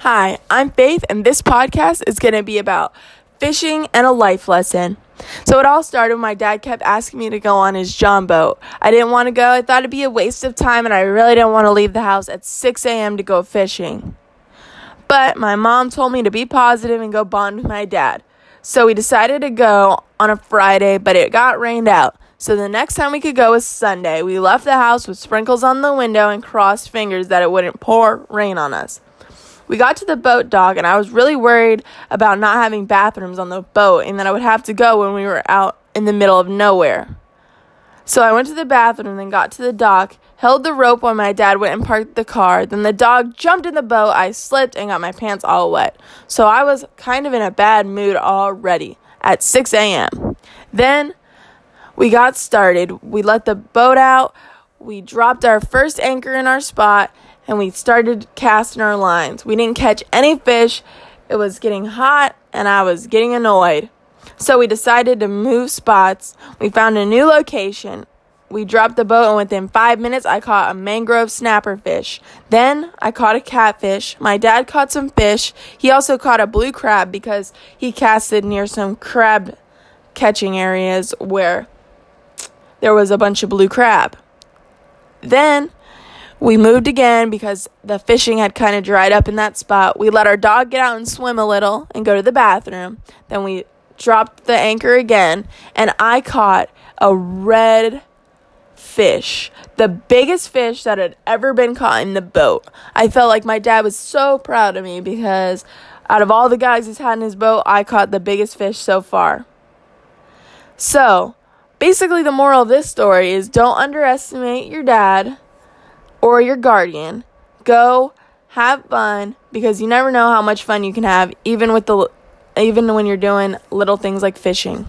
Hi, I'm Faith, and this podcast is going to be about fishing and a life lesson. So it all started when my dad kept asking me to go on his John boat. I didn't want to go. I thought it'd be a waste of time, and I really didn't want to leave the house at 6 a.m. to go fishing. But my mom told me to be positive and go bond with my dad. So we decided to go on a Friday, but it got rained out. So the next time we could go was Sunday. We left the house with sprinkles on the window and crossed fingers that it wouldn't pour rain on us. We got to the boat dock, and I was really worried about not having bathrooms on the boat and that I would have to go when we were out in the middle of nowhere. So I went to the bathroom, then got to the dock, held the rope while my dad went and parked the car. Then the dog jumped in the boat. I slipped and got my pants all wet. So I was kind of in a bad mood already at 6 a.m. Then we got started. We let the boat out. We dropped our first anchor in our spot and we started casting our lines. We didn't catch any fish. It was getting hot and I was getting annoyed. So we decided to move spots. We found a new location. We dropped the boat and within five minutes I caught a mangrove snapper fish. Then I caught a catfish. My dad caught some fish. He also caught a blue crab because he casted near some crab catching areas where there was a bunch of blue crab. Then we moved again because the fishing had kind of dried up in that spot. We let our dog get out and swim a little and go to the bathroom. Then we dropped the anchor again, and I caught a red fish, the biggest fish that had ever been caught in the boat. I felt like my dad was so proud of me because out of all the guys he's had in his boat, I caught the biggest fish so far. So, basically, the moral of this story is don't underestimate your dad or your guardian. Go have fun because you never know how much fun you can have even with the even when you're doing little things like fishing.